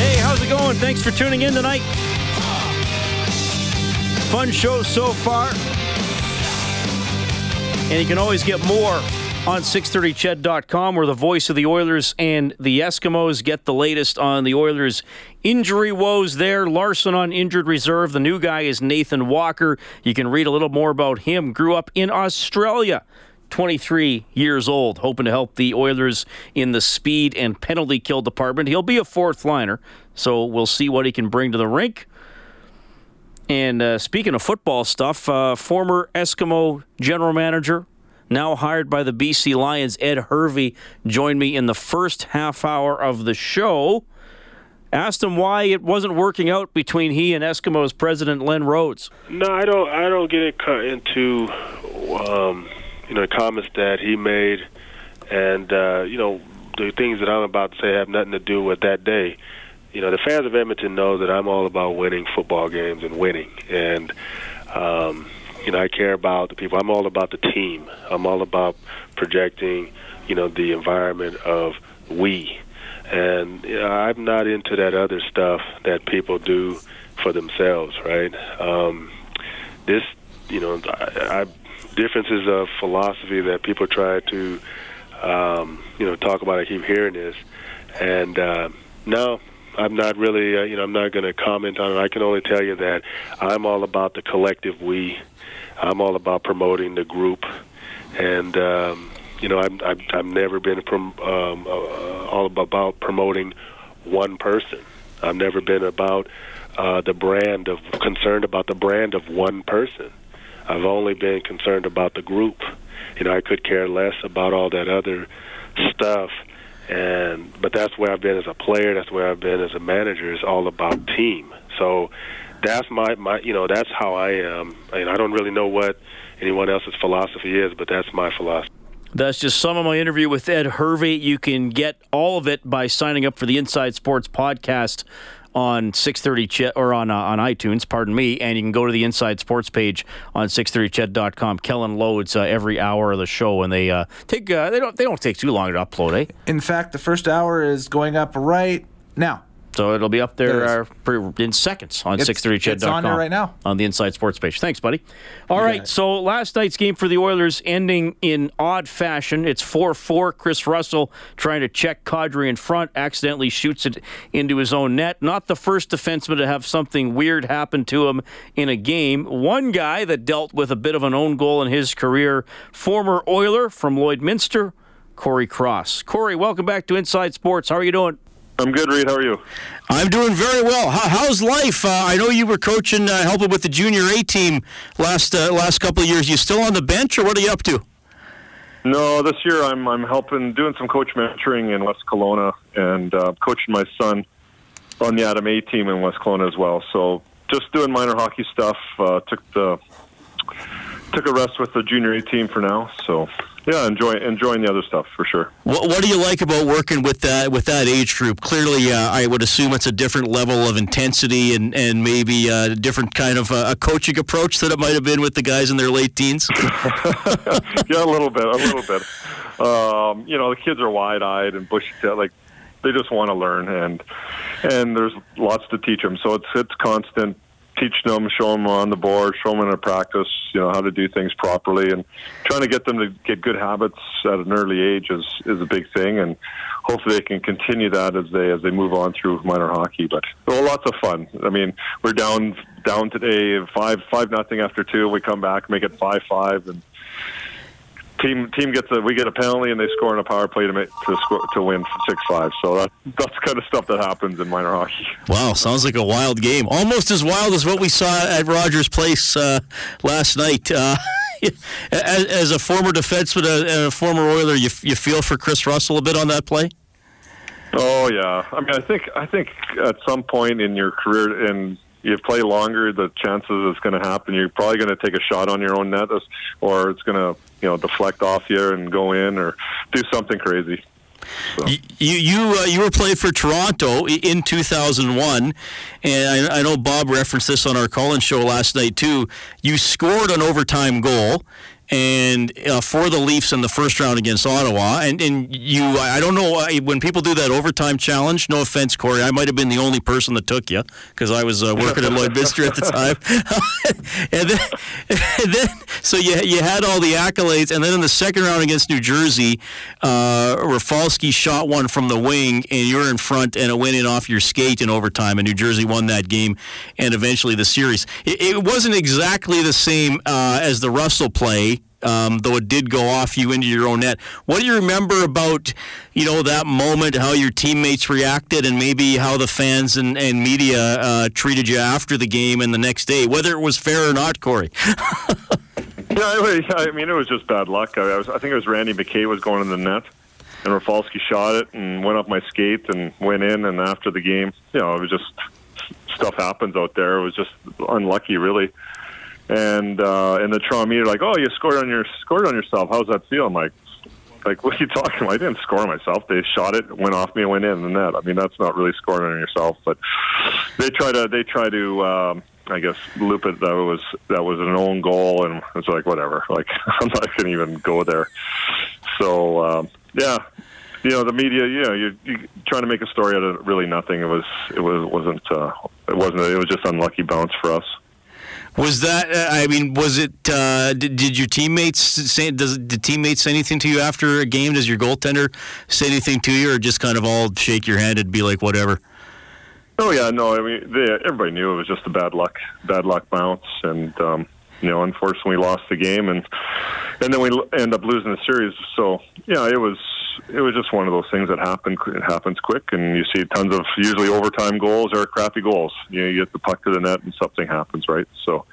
Hey, how's it going? Thanks for tuning in tonight. Fun show so far. And you can always get more on 630ched.com where the voice of the Oilers and the Eskimos get the latest on the Oilers injury woes there. Larsson on injured reserve. The new guy is Nathan Walker. You can read a little more about him. Grew up in Australia. 23 years old, hoping to help the Oilers in the speed and penalty kill department. He'll be a fourth liner, so we'll see what he can bring to the rink. And uh, speaking of football stuff, uh, former Eskimo general manager now hired by the BC Lions, Ed Hervey, joined me in the first half hour of the show. Asked him why it wasn't working out between he and Eskimos president Len Rhodes. No, I don't. I don't get it cut into um, you know the comments that he made, and uh, you know the things that I'm about to say have nothing to do with that day. You know the fans of Edmonton know that I'm all about winning football games and winning, and um, you know, I care about the people. I'm all about the team. I'm all about projecting, you know, the environment of we. And you know, I'm not into that other stuff that people do for themselves, right? Um, this, you know, I, I, differences of philosophy that people try to, um, you know, talk about. I keep hearing this, and uh, no, I'm not really, uh, you know, I'm not going to comment on it. I can only tell you that I'm all about the collective we I'm all about promoting the group, and um, you know, I'm, I've, I've never been prom- um, uh, all about promoting one person. I've never been about uh, the brand of concerned about the brand of one person. I've only been concerned about the group. You know, I could care less about all that other stuff. And but that's where I've been as a player. That's where I've been as a manager. It's all about team. So that's my my you know that's how I am. And I don't really know what anyone else's philosophy is, but that's my philosophy. That's just some of my interview with Ed Hervey. You can get all of it by signing up for the Inside Sports podcast on 630 Ched or on uh, on iTunes, pardon me, and you can go to the Inside Sports page on 630ched.com. Kellen loads uh, every hour of the show, and they uh, take uh, they don't they don't take too long to upload, eh? In fact, the first hour is going up right now. So it'll be up there, there uh, in seconds on 630ched.com. It's on there right now. On the Inside Sports page. Thanks, buddy. All right, so last night's game for the Oilers ending in odd fashion. It's 4 4. Kris Russell trying to check Kadri in front, accidentally shoots it into his own net. Not the first defenseman to have something weird happen to him in a game. One guy that dealt with a bit of an own goal in his career, former Oiler from Lloydminster, Cory Cross. Cory, welcome back to Inside Sports. How are you doing? I'm good, Reed. How are you? I'm doing very well. How, how's life? Uh, I know you were coaching, uh, helping with the junior A team last uh, last couple of years. You still on the bench, or what are you up to? No, this year I'm I'm helping, doing some coach mentoring in West Kelowna, and uh, coaching my son on the Atom A team in West Kelowna as well. So just doing minor hockey stuff. Uh, took the took a rest with the junior A team for now. So yeah, enjoy enjoying the other stuff for sure. What, what do you like about working with that with that age group? Clearly, uh, I would assume it's a different level of intensity and and maybe a different kind of uh, a coaching approach that it might have been with the guys in their late teens. yeah, a little bit, a little bit. Um, you know, the kids are wide eyed and bushy tailed, like they just want to learn, and and there's lots to teach them. So it's it's constant teaching them, show them on the board, show them in a practice, you know, how to do things properly, and trying to get them to get good habits at an early age is is a big thing, and hopefully they can continue that as they as they move on through minor hockey. But well, lots of fun. I mean, we're down down today five five nothing after two. We come back, make it five five, and team team gets a we get a penalty and they score on a power play to make to score to win six five. So that that's kind of stuff that happens in minor hockey. Wow, sounds like a wild game. Almost as wild as what we saw at Rogers Place uh, last night. Uh, as, as, a former defenseman and a former Oiler, you you feel for Kris Russell a bit on that play. Oh yeah, I mean, I think I think at some point in your career, and you play longer, the chances it's going to happen. You're probably going to take a shot on your own net, or it's going to you know deflect off you and go in, or do something crazy. So. You you uh, you were playing for Toronto in 2001, and I, I, know Bob referenced this on our call-in show last night too. You scored an overtime goal, and uh, for the Leafs in the first round against Ottawa. And and you, I don't know when people do that overtime challenge. No offense, Cory, I might have been the only person that took you because I was uh, working at Lloyd Lloydminster at the time. and, then, and then, so you you had all the accolades, and then in the second round against New Jersey, uh, Rafalski shot one from the wing, and you're in front, and it went in off your skate in overtime, and New Jersey won that game, and eventually the series. It, it wasn't exactly the same uh, as the Russell play um, though it did go off you into your own net. What do you remember about you know that moment, how your teammates reacted, and maybe how the fans and, and media uh, treated you after the game and the next day, whether it was fair or not, Cory? yeah, I mean it was just bad luck. I, was, I think it was Randy McKay was going in the net. And Rafalski shot it and went off my skate and went in. And after the game, you know, it was just stuff happens out there. It was just unlucky, really and uh, and the Toronto media like, oh, you scored on your scored on yourself. How's that feel? I'm like, like what are you talking about? I didn't score myself. They shot it, went off me, and went in the net. I mean, that's not really scoring on yourself. But they try to they try to. Um, I guess loop it that was that was an own goal, and it's like whatever. Like I'm not to even go there. So um, yeah, you know the media. You know you're, you're trying to make a story out of really nothing. It was it was wasn't uh, it wasn't it was just unlucky bounce for us. Was that? Uh, I mean, was it? Uh, did, did, your teammates say? Does did teammates say anything to you after a game? Does your goaltender say anything to you, or just kind of all shake your hand and be like, whatever? Oh yeah, no. I mean, they, everybody knew it was just a bad luck, bad luck bounce, and um, you know, unfortunately, we lost the game, and and then we end up losing the series. So yeah, it was it was just one of those things that happen. It happens quick, and you see tons of usually overtime goals or crappy goals. You know, you get the puck to the net, and something happens, right? So,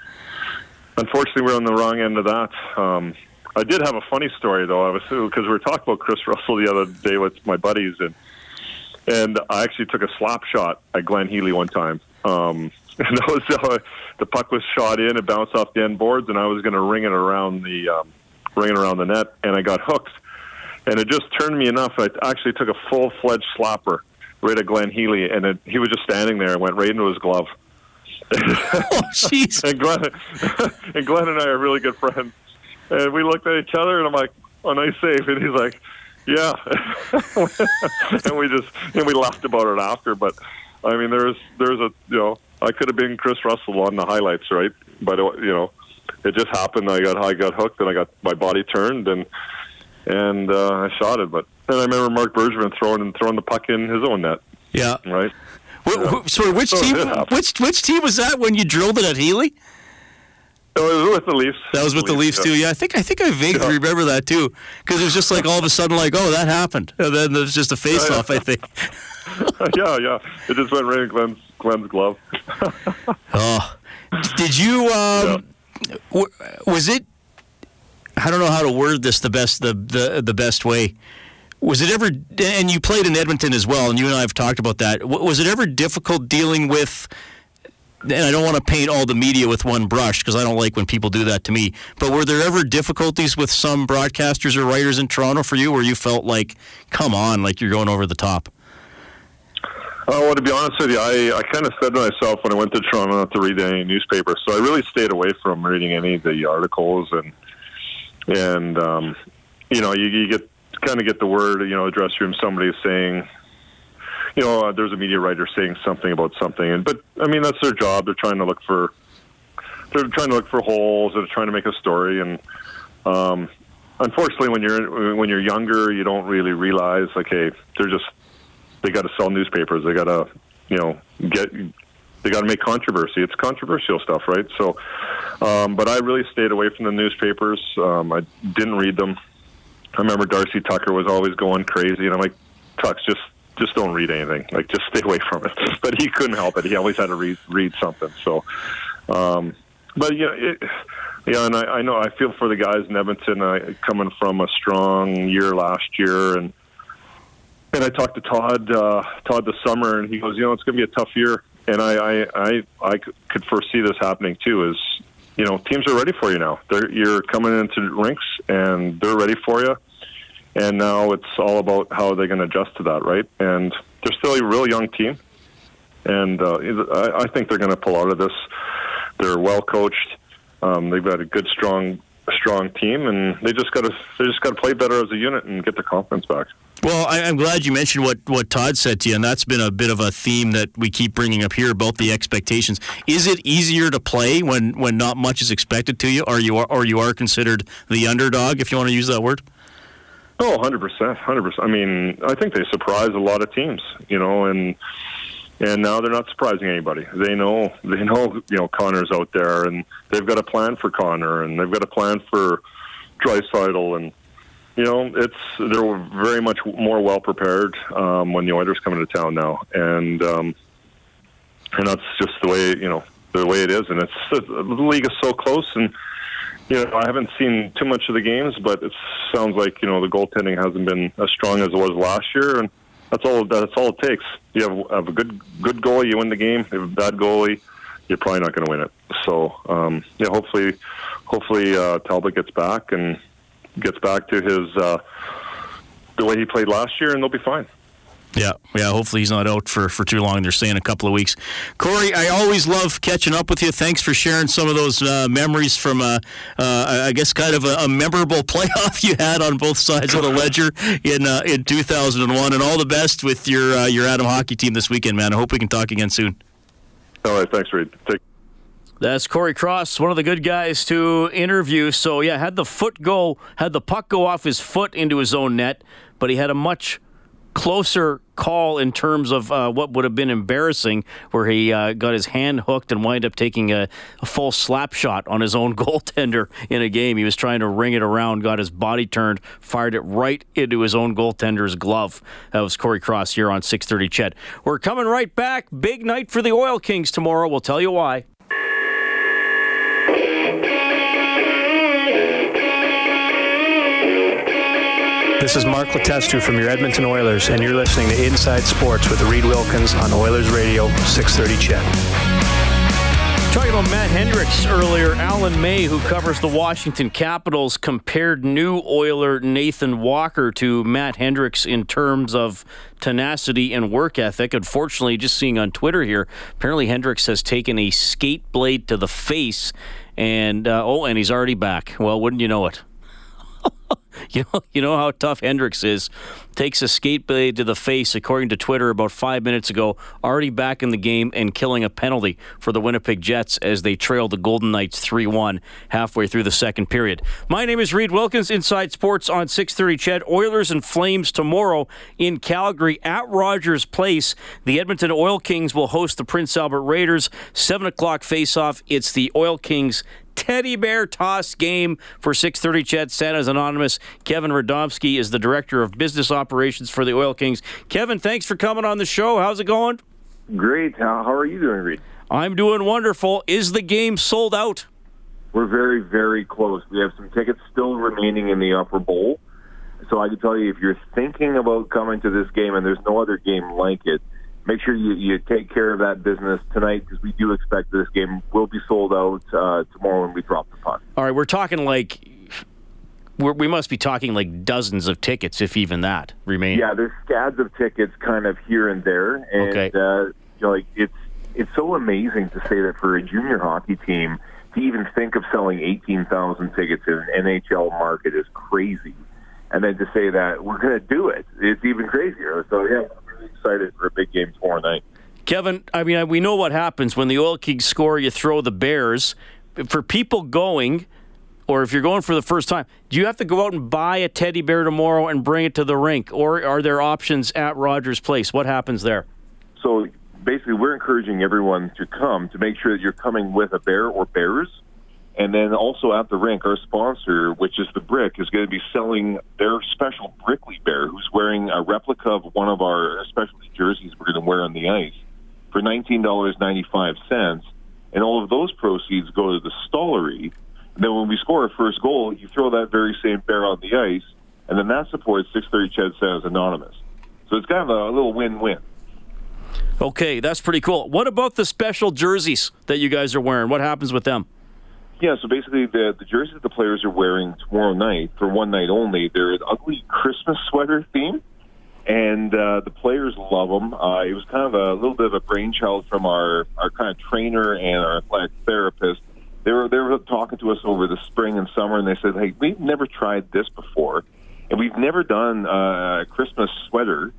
unfortunately, we're on the wrong end of that. Um, I did have a funny story though. I was because we were talking about Kris Russell the other day with my buddies, and and I actually took a slap shot at Glenn Healy one time. Um, and that was uh, the puck was shot in, it bounced off the end boards, and I was going to ring it around the um, ring it around the net, and I got hooked and it just turned me enough. I actually took a full fledged slapper right at Glenn Healy, and it, he was just standing there and went right into his glove. oh, jeez. and Glenn and Glenn and I are really good friends, and we looked at each other, and I'm like, "Oh, nice save," and he's like, "Yeah," and we just and we laughed about it after. But I mean, there's there's a you know I could have been Kris Russell on the highlights, right? But you know, it just happened. I got I got hooked, and I got my body turned, and and uh, I shot it. But then I remember Marc Bergevin throwing and throwing the puck in his own net. Yeah. Right. yeah. Sorry, which so team? Which which team was that when you drilled it at Healy? it was with the Leafs. That was with the Leafs, too. Yeah, I think I think I vaguely yeah. remember that too, because it was just like all of a sudden, like, oh, that happened, and then there's just a face-off. I think. yeah, yeah, it just went right in Glenn's, Glenn's glove. oh, did you? Um, yeah. was it I don't know how to word this the best the, the the best way. Was it ever? And you played in Edmonton as well, and you and I have talked about that. Was it ever difficult dealing with? And I don't want to paint all the media with one brush because I don't like when people do that to me. But were there ever difficulties with some broadcasters or writers in Toronto for you, where you felt like, "Come on, like you're going over the top"? Uh, well, to be honest with you, I, I kind of said to myself when I went to Toronto not to read any newspaper. so I really stayed away from reading any of the articles and and um, you know, you, you get kind of get the word, you know, dressing room. Somebody is saying, you know, uh, there's a media writer saying something about something, and but I mean that's their job. They're trying to look for they're trying to look for holes. They're trying to make a story, and um, unfortunately, when you're when you're younger, you don't really realize like, hey, they're just they got to sell newspapers. They got to you know get they got to make controversy. It's controversial stuff, right? So, um, but I really stayed away from the newspapers. Um, I didn't read them. I remember Darcy Tucker was always going crazy, and I'm like, Tux, just just don't read anything. Like, just stay away from it. But he couldn't help it. He always had to read read something. So, um, but yeah, it, yeah, and I, I know I feel for the guys in Edmonton uh, coming from a strong year last year, and and I talked to Todd uh, Todd this summer, and he goes, you know, it's going to be a tough year, and I I I, I could foresee this happening too. Is you know, teams are ready for you now. They're, you're coming into rinks, and they're ready for you. And now it's all about how they're going to adjust to that, right? And they're still a real young team, and uh, I, I think they're going to pull out of this. They're well coached. Um, they've got a good, strong, strong team, and they just got to they just got to play better as a unit and get their confidence back. Well, I, am glad you mentioned what, what Todd said to you, and that's been a bit of a theme that we keep bringing up here about the expectations. Is it easier to play when, when not much is expected to you, or you are or you are considered the underdog, if you want to use that word? Oh, 100 percent, hundred percent. I mean, I think they surprise a lot of teams, you know, and and now they're not surprising anybody. They know they know you know Connor's out there, and they've got a plan for Connor, and they've got a plan for Draisaitl, and you know it's they're very much more well prepared um, when the Oilers come into town now, and um, and that's just the way you know the way it is, and it's the league is so close and you know, I haven't seen too much of the games, but it sounds like you know the goaltending hasn't been as strong as it was last year, and that's all. That's all it takes. You have, have a good good goalie, you win the game. If you have a bad goalie, you're probably not going to win it. So um, yeah, hopefully, hopefully uh, Talbot gets back and gets back to his uh, the way he played last year, and they'll be fine. Yeah, yeah. Hopefully he's not out for, for too long. They're saying a couple of weeks. Cory, I always love catching up with you. Thanks for sharing some of those uh, memories from, uh, uh, I guess, kind of a, a, memorable playoff you had on both sides of the ledger in uh, in 2001. And all the best with your uh, your Atom hockey team this weekend, man. I hope we can talk again soon. All right, thanks, Reed. Take- that's Cory Cross, one of the good guys to interview. So yeah, had the foot go, had the puck go off his foot into his own net, but he had a much closer call in terms of uh, what would have been embarrassing, where he uh, got his hand hooked and wind up taking a, a, full slap shot on his own goaltender in a game. He was trying to ring it around, got his body turned, fired it right into his own goaltender's glove. That was Cory Cross here on 6:30. CHED, We're coming right back. Big night for the Oil Kings tomorrow. We'll tell you why. This is Mark Letestu from your Edmonton Oilers, and you're listening to Inside Sports with Reed Wilkins on Oilers Radio 630 CHED. Talking about Matt Hendricks earlier, Alan May, who covers the Washington Capitals, compared new Oiler Nathan Walker to Matt Hendricks in terms of tenacity and work ethic. Unfortunately, just seeing on Twitter here, apparently Hendricks has taken a skate blade to the face, and uh, oh, and he's already back. Well, wouldn't you know it? you know, you know how tough Hendricks is. Takes a skate blade to the face, according to Twitter about five minutes ago. Already back in the game and killing a penalty for the Winnipeg Jets as they trail the Golden Knights 3-1 halfway through the second period. My name is Reed Wilkins, Inside Sports on 6:30. CHED Oilers and Flames tomorrow in Calgary at Rogers Place. The Edmonton Oil Kings will host the Prince Albert Raiders. Seven o'clock face-off. It's the Oil Kings teddy bear toss game for 630 CHED Santa's Anonymous. Kevin Radomski is the Director of Business Operations for the Oil Kings. Kevin, thanks for coming on the show. How's it going? Great. How, how are you doing, Reed? I'm doing wonderful. Is the game sold out? We're very, very close. We have some tickets still remaining in the upper bowl. So I can tell you, if you're thinking about coming to this game, and there's no other game like it, make sure you, you take care of that business tonight because we do expect this game will be sold out uh, tomorrow when we drop the puck. All right, we're talking like we're, we must be talking like dozens of tickets, if even that remain. Yeah, there's scads of tickets kind of here and there, and okay. uh, you know, like it's it's so amazing to say that for a junior hockey team to even think of selling 18,000 tickets in an NHL market is crazy. And then to say that we're going to do it, it's even crazier. So yeah, excited for a big game tomorrow night. Kevin, I mean, we know what happens when the Oil Kings score. You throw the Bears. For people going, or if you're going for the first time, do you have to go out and buy a teddy bear tomorrow and bring it to the rink, or are there options at Rogers Place? What happens there? So basically, we're encouraging everyone to come to make sure that you're coming with a bear or bears and then also at the rink, our sponsor, which is the Brick, is going to be selling their special Brickley Bear, who's wearing a replica of one of our specialty jerseys we're going to wear on the ice for $19.95. And all of those proceeds go to the Stollery. And then when we score our first goal, you throw that very same bear on the ice, and then that supports 630 CHED Santa's Anonymous. So it's kind of a little win-win. Okay, that's pretty cool. What about the special jerseys that you guys are wearing? What happens with them? Yeah, so basically the the jerseys that the players are wearing tomorrow night for one night only, they're an ugly Christmas sweater theme, and uh, the players love them. Uh, it was kind of a little bit of a brainchild from our our kind of trainer and our athletic therapist. They were they were talking to us over the spring and summer, and they said, "Hey, we've never tried this before, and we've never done uh, a Christmas sweater."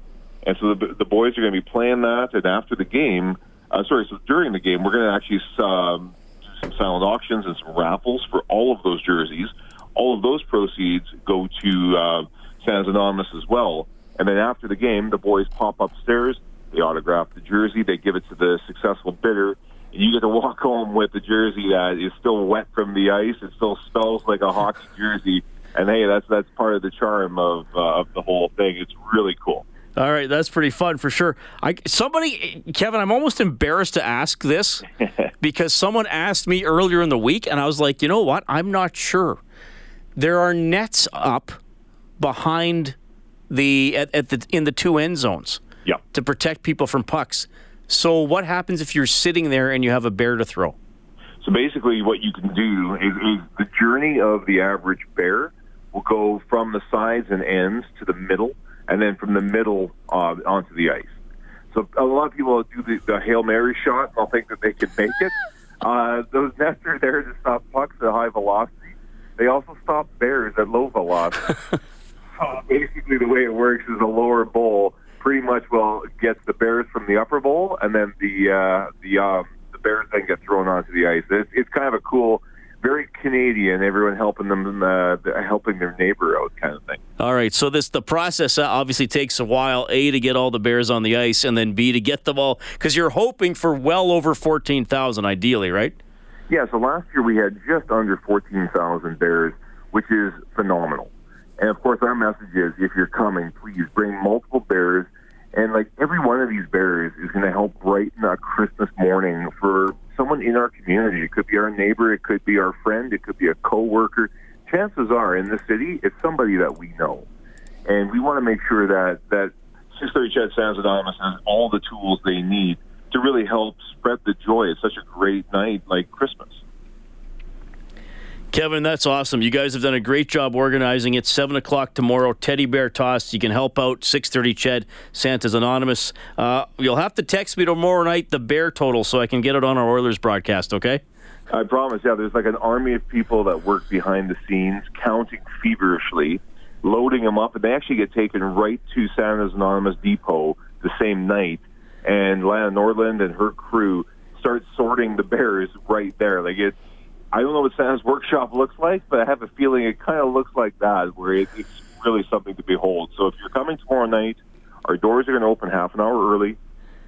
And so the, the boys are going to be playing that, and after the game, uh, sorry, so during the game, we're going to actually um, some silent auctions and some raffles for all of those jerseys. All of those proceeds go to uh, Santa's Anonymous as well. And then after the game, the boys pop upstairs, they autograph the jersey, they give it to the successful bidder. And you get to walk home with the jersey that is still wet from the ice. It still smells like a hockey jersey. And hey, that's that's part of the charm of uh, of the whole thing. It's really cool. All right, that's pretty fun for sure. I somebody, Kevin, I'm almost embarrassed to ask this because someone asked me earlier in the week, and I was like, you know what? I'm not sure. There are nets up behind the at, at the in the two end zones Yeah. to protect people from pucks. So what happens if you're sitting there and you have a bear to throw? So basically, what you can do is, is the journey of the average bear will go from the sides and ends to the middle, and then from the middle uh, onto the ice. So a lot of people do the, the hail mary shot. They'll think that they can make it. Uh, those nets are there to stop pucks at high velocity. They also stop bears at low velocity. so basically, the way it works is the lower bowl pretty much well gets the bears from the upper bowl, and then the uh, the um, the bears then get thrown onto the ice. It's, it's kind of a cool, very Canadian. Everyone helping them, uh, helping their neighbor out, kind of thing. All right, so this the process uh, obviously takes a while. A to get all the bears on the ice, and then B to get them all because you're hoping for well over fourteen thousand, ideally, right? Yeah, so last year we had just under 14,000 bears, which is phenomenal. And of course, our message is if you're coming, please bring multiple bears. And like every one of these bears is going to help brighten a Christmas morning for someone in our community. It could be our neighbor, it could be our friend, it could be a coworker. Chances are in the city, it's somebody that we know. And we want to make sure that, that 630 CHED Santa's Anonymous has all the tools they need to really help spread the joy. It's such a great night like Christmas. Kevin, that's awesome. You guys have done a great job organizing it. Seven o'clock tomorrow, Teddy Bear Toss. You can help out. Six thirty, Ched Santa's Anonymous. Uh, you'll have to text me tomorrow night the bear total so I can get it on our Oilers broadcast. Okay? I promise. Yeah, there's like an army of people that work behind the scenes, counting feverishly, loading them up, and they actually get taken right to Santa's Anonymous Depot the same night. And Lana Nordland and her crew start sorting the bears right there. Like it's I don't know what Santa's workshop looks like, but I have a feeling it kind of looks like that, where it, it's really something to behold. So if you're coming tomorrow night, our doors are going to open half an hour early.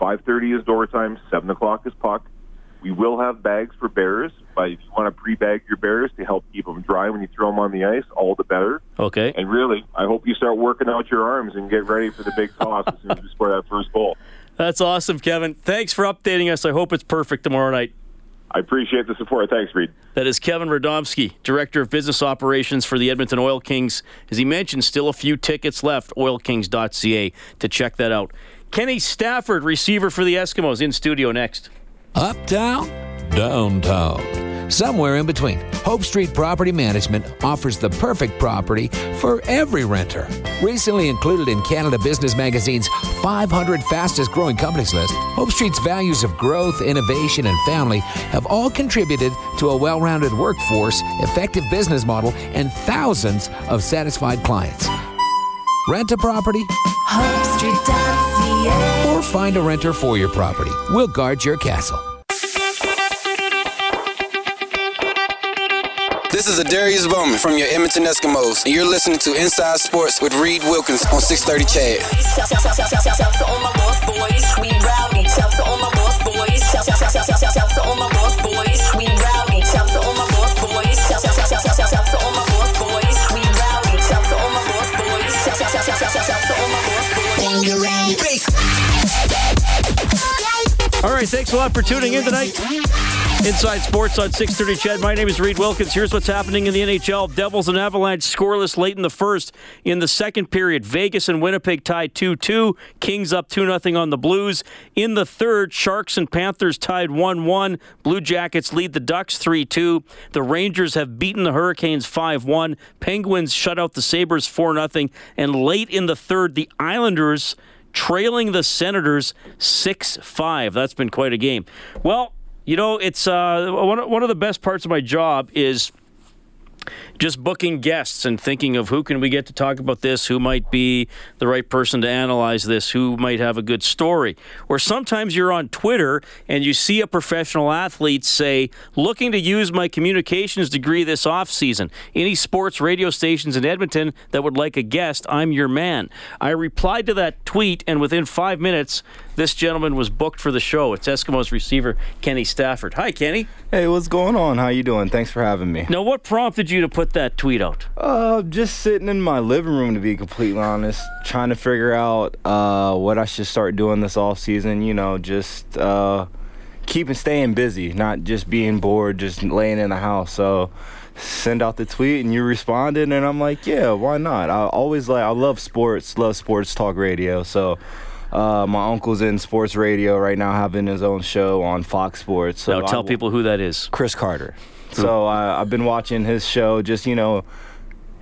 5.30 is door time, 7 o'clock is puck. We will have bags for bears, but if you want to pre-bag your bears to help keep them dry when you throw them on the ice, all the better. Okay. And really, I hope you start working out your arms and get ready for the big toss as soon as you score that first goal. That's awesome, Kevin. Thanks for updating us. I hope it's perfect tomorrow night. I appreciate the support. Thanks, Reed. That is Kevin Radomski, Director of Business Operations for the Edmonton Oil Kings. As he mentioned, still a few tickets left, oilkings.ca to check that out. Kenny Stafford, receiver for the Eskimos, in studio next. Uptown, downtown, somewhere in between. Hope Street Property Management offers the perfect property for every renter. Recently included in Canada Business Magazine's 500 fastest growing companies list, Hope Street's values of growth, innovation, and family have all contributed to a well rounded workforce, effective business model, and thousands of satisfied clients. Rent a property? HopeStreet.ca. Or find a renter for your property. We'll guard your castle. This is Adarius Bowman from your Edmonton Eskimos, and you're listening to Inside Sports with Reed Wilkins on 630 CHED. All right, thanks a lot for tuning in tonight. Inside Sports on 630 CHED. My name is Reed Wilkins. Here's what's happening in the NHL. Devils and Avalanche scoreless late in the first. In the second period, Vegas and Winnipeg tied 2-2. Kings up 2-0 on the Blues. In the third, Sharks and Panthers tied 1-1. Blue Jackets lead the Ducks 3-2. The Rangers have beaten the Hurricanes 5-1. Penguins shut out the Sabres 4-0. And late in the third, the Islanders trailing the Senators 6-5. That's been quite a game. Well, you know, it's uh, one, one of the best parts of my job is just booking guests and thinking of who can we get to talk about this, who might be the right person to analyze this, who might have a good story. Or sometimes you're on Twitter and you see a professional athlete say, looking to use my communications degree this off season. Any sports radio stations in Edmonton that would like a guest, I'm your man. I replied to that tweet and within five minutes, this gentleman was booked for the show. It's Eskimos receiver Kenny Stafford. Hi, Kenny. Hey, what's going on? How you doing? Thanks for having me. Now, what prompted you to put that tweet out? Uh, just sitting in my living room, to be completely honest, trying to figure out uh, what I should start doing this off season. You know, just uh, keeping staying busy, not just being bored, just laying in the house. So send out the tweet and you responded and I'm like, yeah, why not? I always like I love sports, love sports talk radio. So uh, my uncle's in sports radio right now, having his own show on Fox Sports. So now, tell I- people who that is. Cris Carter. So I, I've been watching his show, just you know,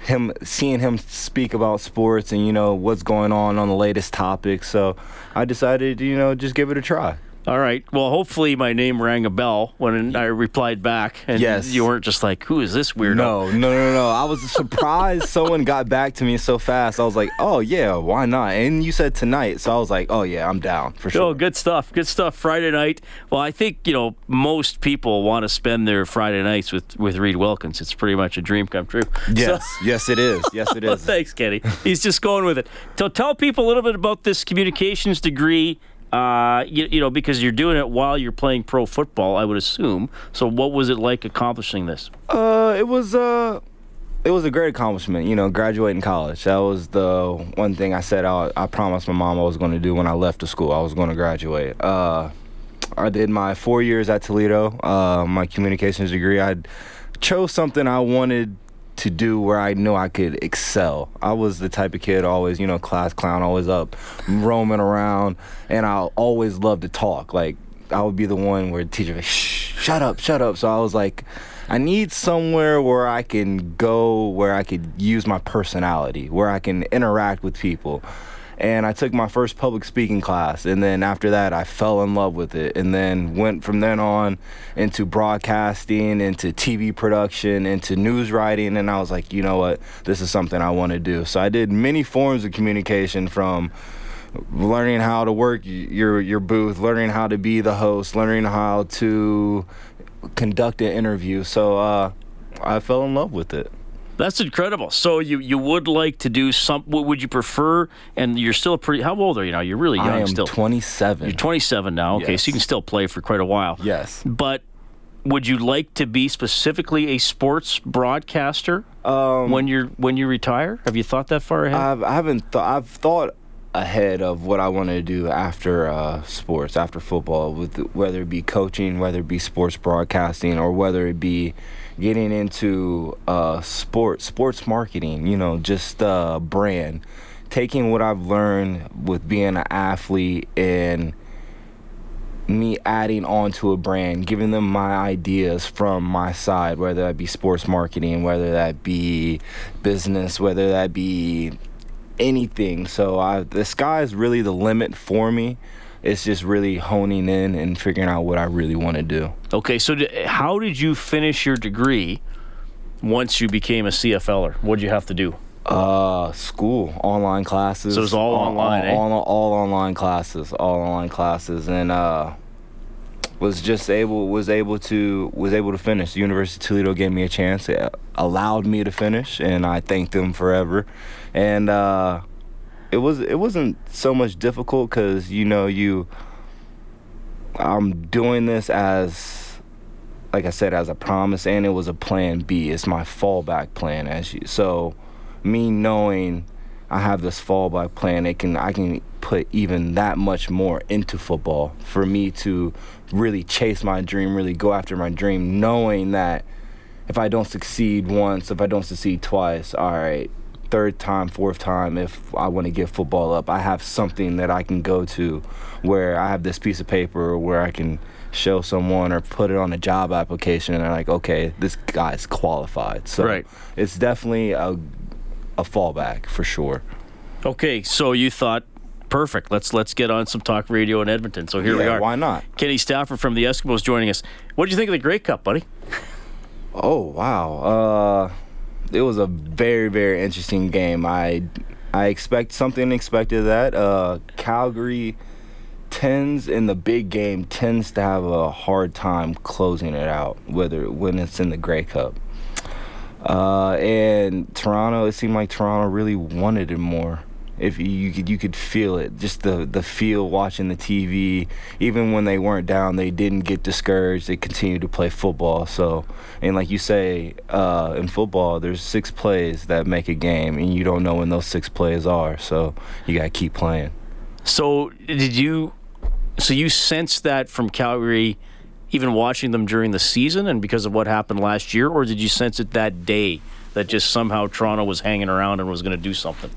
him seeing him speak about sports and you know what's going on on the latest topics. So I decided, you know, just give it a try. All right. Well, hopefully my name rang a bell when I replied back, and Yes. you weren't just like, "Who is this weirdo?" No, no, no, no. I was surprised someone got back to me so fast. I was like, oh yeah, why not? And you said tonight, so I was like, oh yeah, I'm down for oh, sure. Oh, good stuff. Good stuff. Friday night. Well, I think you know most people want to spend their Friday nights with with Reed Wilkins. It's pretty much a dream come true. Yes, yes, it is. Yes, it is. Thanks, Kenny. He's just going with it. So tell people a little bit about this communications degree. Uh, you, you know, because you're doing it while you're playing pro football, I would assume. So, what was it like accomplishing this? Uh, it was uh, it was a great accomplishment. You know, graduating college. That was the one thing I said I, I promised my mom I was going to do when I left the school. I was going to graduate. Uh, I did my four years at Toledo. Uh, my communications degree. I chose something I wanted to do where I knew I could excel. I was the type of kid always, you know, class clown, always up, roaming around, and I always loved to talk. Like I would be the one where the teacher would, shh, shut up, shut up. So I was like, I need somewhere where I can go, where I could use my personality, where I can interact with people. And I took my first public speaking class, and then after that, I fell in love with it, and then went from then on into broadcasting, into TV production, into news writing, and I was like, you know what, this is something I want to do. So I did many forms of communication from learning how to work your your booth, learning how to be the host, learning how to conduct an interview. So uh, I fell in love with it. That's incredible. So you you would like to do some? What would you prefer? And you're still pretty. How old are you now? You're really young I am still. 27. You're 27 now. Okay, Yes. so you can still play for quite a while. Yes. But would you like to be specifically a sports broadcaster Um, when you're when you retire? Have you thought that far ahead? I've, I haven't thought. I've thought ahead of what I want to do after uh, sports, after football, with whether it be coaching, whether it be sports broadcasting, or whether it be getting into uh, sports, sports marketing. You know, just uh, brand. Taking what I've learned with being an athlete and me adding on to a brand, giving them my ideas from my side, whether that be sports marketing, whether that be business, whether that be anything. So I, the sky is really the limit for me. It's just really honing in and figuring out what I really want to do. okay, so d- how did you finish your degree once you became a CFLer? What did you have to do? Uh, school, online classes. So it was all online, eh? all, all online classes, all online classes, and uh, was just able was able to was able to finish. The University of Toledo gave me a chance. It allowed me to finish, and I thank them forever. And uh, it was it wasn't so much difficult because you know you. I'm doing this as like I said, as a promise, and it was a plan B. It's my fallback plan, as you. So, me knowing I have this fallback plan. It can I can put even that much more into football for me to really chase my dream, really go after my dream, knowing that if I don't succeed once, if I don't succeed twice, all right, third time, fourth time, if I want to give football up, I have something that I can go to where I have this piece of paper where I can show someone or put it on a job application and they're like, okay, this guy's qualified. So Right. it's definitely a, a fallback for sure. Okay, so you thought perfect. Let's let's get on some talk radio in Edmonton. So here we are. why not? Kenny Stafford from the Eskimos joining us. What did you think of the Grey Cup, buddy? Oh wow. Uh it was a very very interesting game. I I expect something expected that. Uh Calgary tends in the big game tends to have a hard time closing it out whether when it's in the Grey Cup. Uh and Toronto it seemed like Toronto really wanted it more. If you, could you could feel it, just the the feel watching the TV. Even when they weren't down, they didn't get discouraged. They continued to play football. So, and like you say, uh, in football, there's six plays that make a game, and you don't know when those six plays are. So you gotta keep playing. So did you? So you sensed that from Calgary, even watching them during the season, and because of what happened last year, or did you sense it that day that just somehow Toronto was hanging around and was going to do something?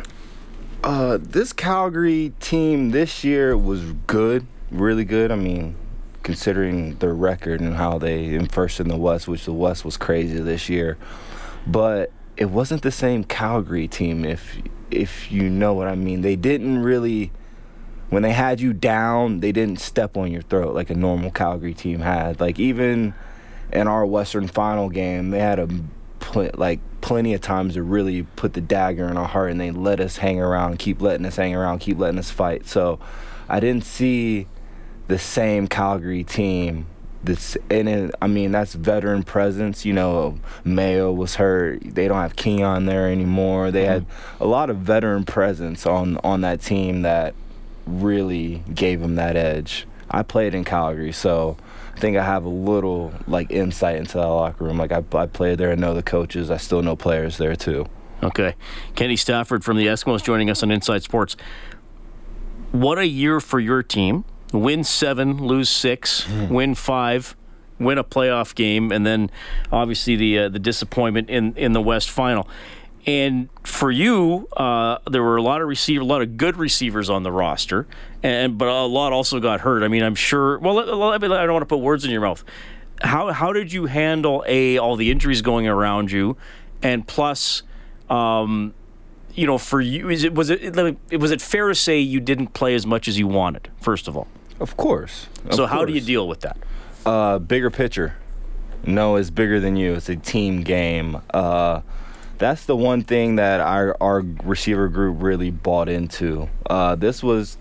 Uh, this Calgary team this year was good, really good. I mean, considering their record and how they in first in the West, which the West was crazy this year, but it wasn't the same Calgary team. If if you know what I mean, they didn't really. When they had you down, they didn't step on your throat like a normal Calgary team had. Like even in our Western Final game, they had a like plenty of times to really put the dagger in our heart, and they let us hang around, keep letting us hang around, keep letting us fight. So I didn't see the same Calgary team. This and it, I mean that's veteran presence. You know, Mayo was hurt. They don't have Keon there anymore. They had mm-hmm. a lot of veteran presence on on that team that really gave them that edge. I played in Calgary, so I think I have a little like insight into that locker room. Like I, I played there and know the coaches. I still know players there too. Okay. Kenny Stafford from the Eskimos joining us on Inside Sports. What a year for your team. Win seven, lose six, win five, win a playoff game, and then obviously the uh, the disappointment in, in the West Final. And for you, uh, there were a lot of receiver, a lot of good receivers on the roster, and but a lot also got hurt. I mean, I'm sure. Well, I don't want to put words in your mouth. How how did you handle a all the injuries going around you, and plus, um, you know, for you, is it was it was it fair to say you didn't play as much as you wanted? First of all, Of course. Of so how do you deal with that? Uh, bigger picture. No, it's bigger than you. It's a team game. Uh, that's the one thing that our our receiver group really bought into. Uh, this was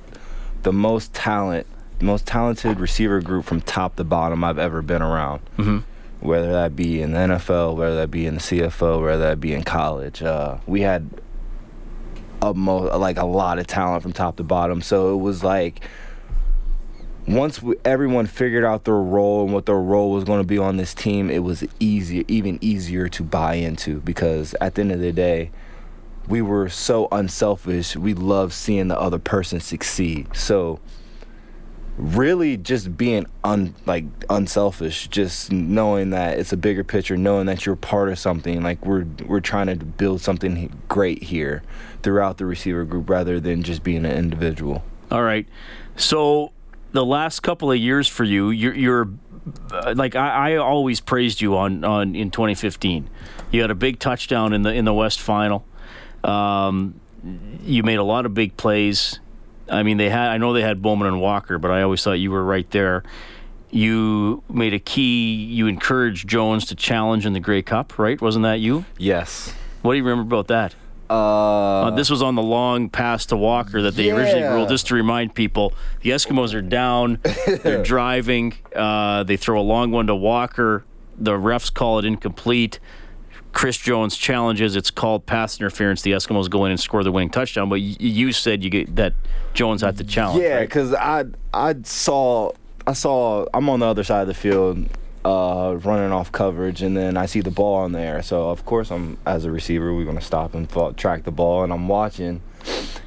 the most talent, most talented receiver group from top to bottom I've ever been around. Mm-hmm. Whether that be in the NFL, whether that be in the CFL, whether that be in college, uh, we had a mo- like a lot of talent from top to bottom. So it was like once we, everyone figured out their role and what their role was going to be on this team, it was easier, even easier to buy into because at the end of the day, we were so unselfish. We love seeing the other person succeed. So really just being un like unselfish, just knowing that it's a bigger picture, knowing that you're part of something. Like we're we're trying to build something great here throughout the receiver group rather than just being an individual. All right. So the last couple of years for you, you're, you're uh, like I, I always praised you on, on in 2015. You had a big touchdown in the in the West Final. Um, you made a lot of big plays. I mean, they had I know they had Bowman and Walker, but I always thought you were right there. You made a key. You encouraged Jones to challenge in the Grey Cup, right? Wasn't that you? Yes. What do you remember about that? Uh, this was on the long pass to Walker that they originally ruled. Just to remind people, the Eskimos are down. they're driving. Uh, they throw a long one to Walker. The refs call it incomplete. Chris Jones challenges. It's called pass interference. The Eskimos go in and score the winning touchdown. But y- you said you get that Jones had to challenge. Yeah, right? because I I saw I saw I'm on the other side of the field. Uh, running off coverage, and then I see the ball in there. So of course, I'm as a receiver, we're gonna stop and fall, track the ball, and I'm watching,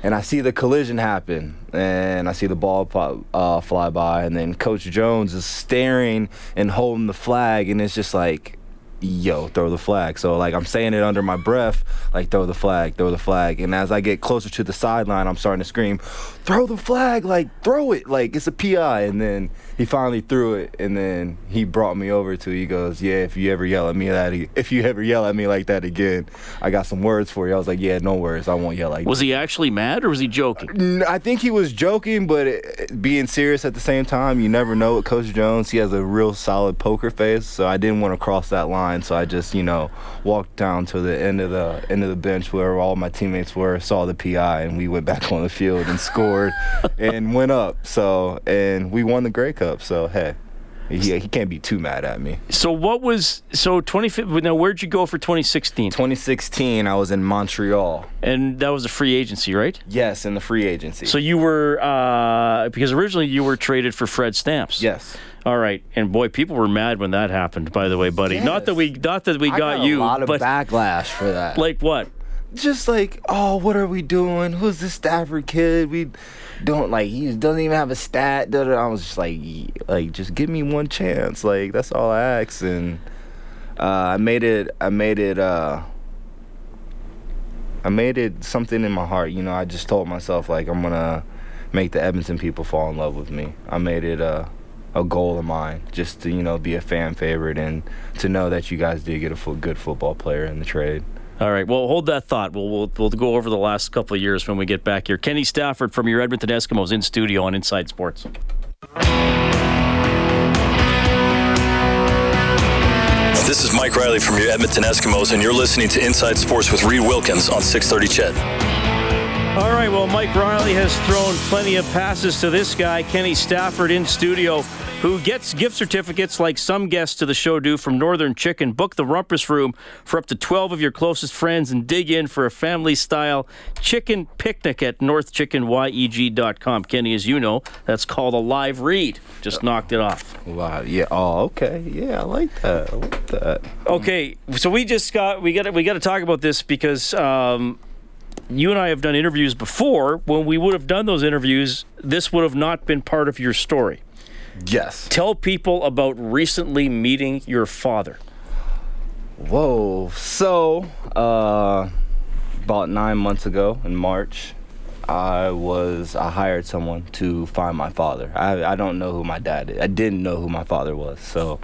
and I see the collision happen, and I see the ball pop, uh, fly by, and then Coach Jones is staring and holding the flag, and it's just like. Yo, throw the flag. So like I'm saying it under my breath, like throw the flag, throw the flag. And as I get closer to the sideline, I'm starting to scream, throw the flag, like throw it, like it's a PI. And then he finally threw it, and then he brought me over to. He goes, "Yeah, if you ever yell at me that, if you ever yell at me like that again, I got some words for you." I was like, "Yeah, no words. I won't yell like." That. Was he actually mad or was he joking? I think he was joking, but it, being serious at the same time. You never know with Coach Jones. He has a real solid poker face, so I didn't want to cross that line. So I just, you know, walked down to the end of the end of the bench where all my teammates were, saw the PI, and we went back on the field and scored and went up. So and we won the Grey Cup. So hey. He, he can't be too mad at me. So what was so 20 now where'd you go for 2016? 2016 I was in Montreal. And that was a free agency, right? Yes, in the free agency. So you were uh, because originally you were traded for Fred Stamps. Yes. All right, and boy, people were mad when that happened. By the way, buddy, not that we not that we got, got you, a lot of but backlash for that. like what? just like, oh, what are we doing? Who's this Stafford kid? We don't like he doesn't even have a stat. I was just like, like just give me one chance. Like that's all I ask. And uh, I made it. I made it. Uh, I made it something in my heart. You know, I just told myself like I'm gonna make the Edmonton people fall in love with me. I made it a a goal of mine just to you know be a fan favorite and to know that you guys did get a good football player in the trade. All right, well, hold that thought. We'll, we'll we'll go over the last couple of years when we get back here. Kenny Stafford from your Edmonton Eskimos in studio on Inside Sports. This is Mike Riley from your Edmonton Eskimos, and you're listening to Inside Sports with Reid Wilkins on 630 CHED. All right, well, Mike Riley has thrown plenty of passes to this guy, Kenny Stafford, in studio, who gets gift certificates like some guests to the show do from Northern Chicken. Book the Rumpus Room for up to 12 of your closest friends and dig in for a family style chicken picnic at northchickenyeg.com. Kenny, as you know, that's called a live read. Just knocked it off. Wow. Yeah. Oh, okay. Yeah, I like that. I like that. Okay, so we just got we got we got to talk about this because um, you and I have done interviews before. When we would have done those interviews, this would have not been part of your story. Yes. Tell people about recently meeting your father. Whoa. So, uh, about nine months ago in March, I was I hired someone to find my father. I I don't know who my dad is. I didn't know who my father was. So,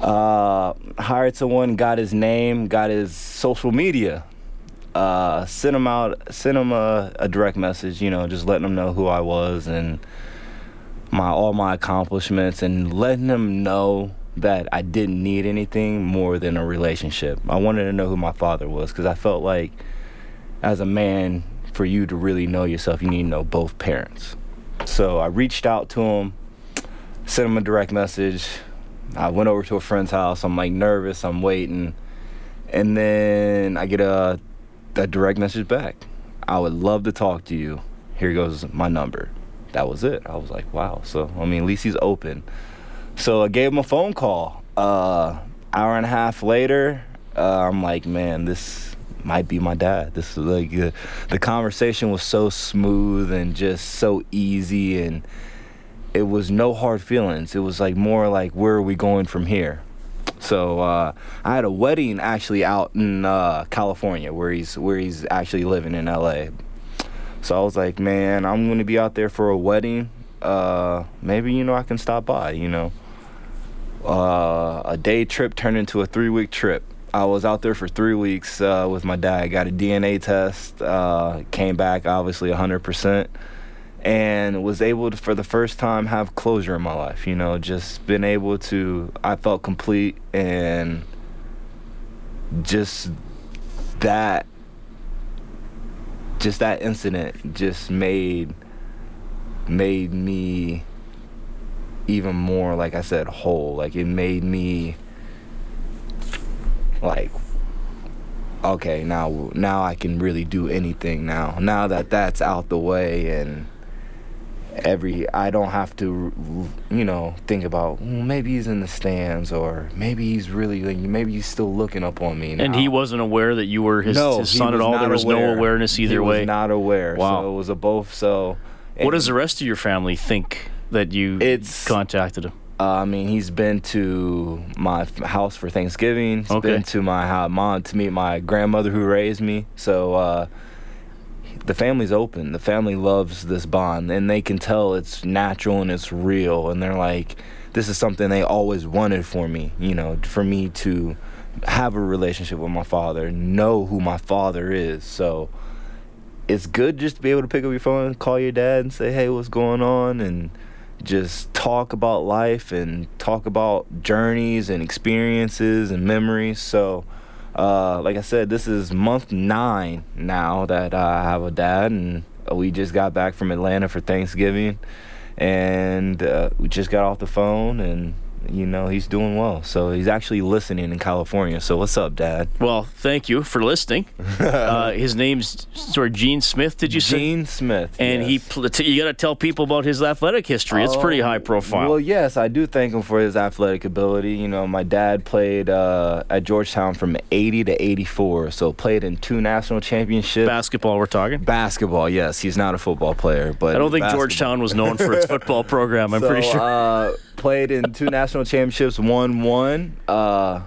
uh, hired someone, got his name, got his social media. Uh, sent him out, sent him a, a direct message. You know, just letting him know who I was and my all my accomplishments and letting him know that I didn't need anything more than a relationship. I wanted to know who my father was because I felt like as a man, for you to really know yourself, you need to know both parents. So I reached out to him, sent him a direct message. I went over to a friend's house. I'm like nervous. I'm waiting, and then I get a, a direct message back. I would love to talk to you. Here goes my number. That was it. I was like, wow. So I mean, at least he's open. So I gave him a phone call. Uh, hour and a half later, uh, I'm like, man, this might be my dad. This is like uh, the conversation was so smooth and just so easy, and it was no hard feelings. It was like more like, where are we going from here? So uh, I had a wedding actually out in uh, California, where he's where he's actually living in LA. So I was like, man, I'm gonna be out there for a wedding. Uh, maybe you know I can stop by. You know, uh, a day trip turned into a three week trip. I was out there for three weeks uh, with my dad. Got a DNA test. Uh, came back obviously 100%, and was able to, for the first time, have closure in my life. You know, just been able to. I felt complete and just that just that incident just made made me even more like I said whole like it made me like okay now now I can really do anything now now that that's out the way and every I don't have to, you know, think about well, maybe he's in the stands or maybe he's really like, maybe he's still looking up on me. And he wasn't aware that you were his, no, his son at all. There was no awareness either he way. Was not aware. Wow. So it was a both. So what does the rest of your family think that you it's, contacted him? Uh, I mean, he's been to my f- house for Thanksgiving. He's Okay. been to my mom to meet my grandmother who raised me. So uh, the family's open. The family loves this bond, and they can tell it's natural and it's real. And they're like, this is something they always wanted for me. You know, for me to have a relationship with my father, know who my father is. So it's good just to be able to pick up your phone call your dad and say, hey, what's going on? And just talk about life and talk about journeys and experiences and memories. So, uh, like I said, this is month nine now that I have a dad, and we just got back from Atlanta for Thanksgiving, and uh, we just got off the phone, and you know he's doing well. So he's actually listening in California. So what's up, Dad? Well, thank you for listening. uh, his name's sorry, Gene Smith. Did you say? Gene Smith. And he, you got to tell people about his athletic history. It's pretty Oh, high profile. Well, yes, I do thank him for his athletic ability. You know, my dad played uh, at Georgetown from 80 to 84, so played in two national championships. Basketball, we're talking. Basketball, yes. He's not a football player, but I don't think basketball. Georgetown was known for its football program. I'm So, pretty sure. Uh, played in two national championships, won one. Uh,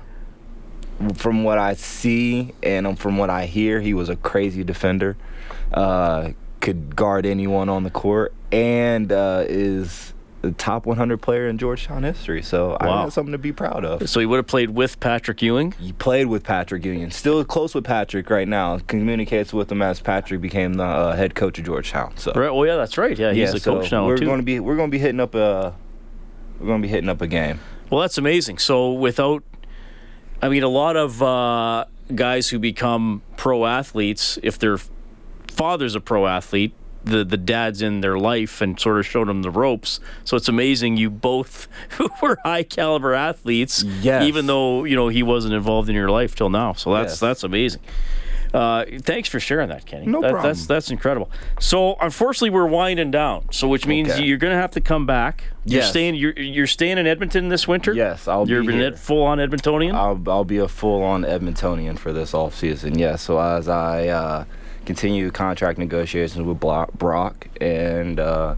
from what I see and from what I hear, he was a crazy defender. Uh, could guard anyone on the court and uh, is the top 100 player in Georgetown history. So I Wow. got something to be proud of. so he would have played with Patrick Ewing. He played with Patrick Ewing. Still close with Patrick right now. Communicates with him as Patrick became the uh, head coach of Georgetown. So Right. Oh yeah, that's right. Yeah, he's the so coach now we're going to be we're going to be hitting up a we're going to be hitting up a game. Well, that's amazing. So without, I mean, a lot of uh, guys who become pro athletes, if their father's a pro athlete, the the dad's in their life and sort of showed them the ropes. So it's amazing you both were high caliber athletes, Yes. even though you know he wasn't involved in your life till now. So that's Yes. that's amazing. Uh, thanks for sharing that, Kenny. No That- problem. That's that's incredible. So unfortunately, we're winding down. So which means Okay. you're going to have to come back. You're Yes. staying. You're you're staying in Edmonton this winter. Yes, I'll You're be here. Ed, full on Edmontonian. I'll I'll be a full on Edmontonian for this off season. Yes. So as I uh, continue contract negotiations with Brock and uh,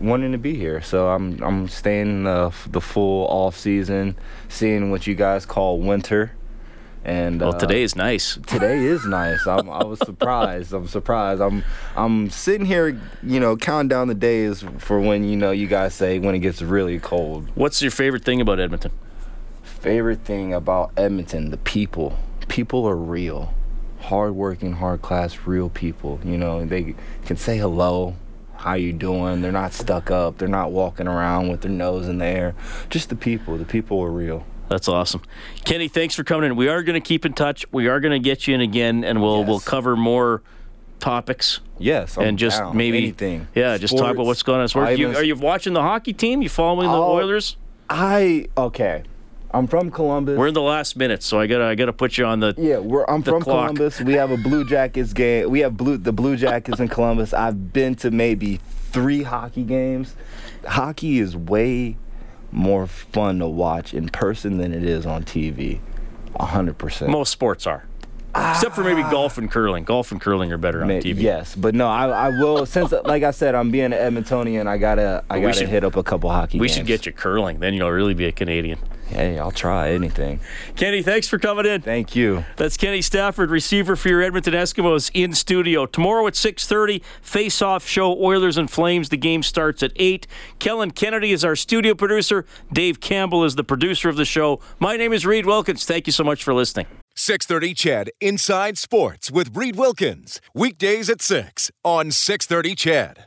wanting to be here, so I'm I'm staying the the full off season, seeing what you guys call winter. And well, uh, today is nice. today is nice. I'm, I was surprised. I'm surprised. I'm I'm sitting here, you know, counting down the days for when you know you guys say when it gets really cold. What's your favorite thing about Edmonton? Favorite thing about Edmonton, the people. People are real. Hardworking, hard class, real people. You know, they can say hello. How you doing? They're not stuck up. They're not walking around with their nose in the air. Just the people. The people are real. That's awesome, Kenny. Thanks for coming in. We are going to keep in touch. We are going to get you in again, and we'll we'll cover more topics. Yes, I'm and just down. maybe Anything. Yeah, just talk about what's going on. sports. You, are you watching the hockey team? You following the Oh, Oilers? I okay. I'm from Columbus. We're in the last minute, so I gotta I gotta put you on the Yeah, we're, I'm the from clock. Columbus. We have a Blue Jackets game. We have blue the Blue Jackets in Columbus. I've been to maybe three hockey games. Hockey is way more fun to watch in person than it is on TV. A hundred percent. Most sports are, except for maybe ah. golf and curling. Golf and curling are better on Ma- TV. Yes, but no, I, I will. Since, like I said, I'm being an Edmontonian. I gotta, I We gotta should- hit up a couple hockey. We games. should get you curling. Then you'll really be a Canadian. Hey, I'll try anything. Kenny, thanks for coming in. Thank you. That's Kenny Stafford, receiver for your Edmonton Eskimos in studio. Tomorrow at 6:30, face-off show Oilers and Flames. The game starts at 8. Kellen Kennedy is our studio producer. Dave Campbell is the producer of the show. My name is Reid Wilkins. Thank you so much for listening. 630 CHED Inside Sports with Reid Wilkins. Weekdays at 6 on 630 CHED.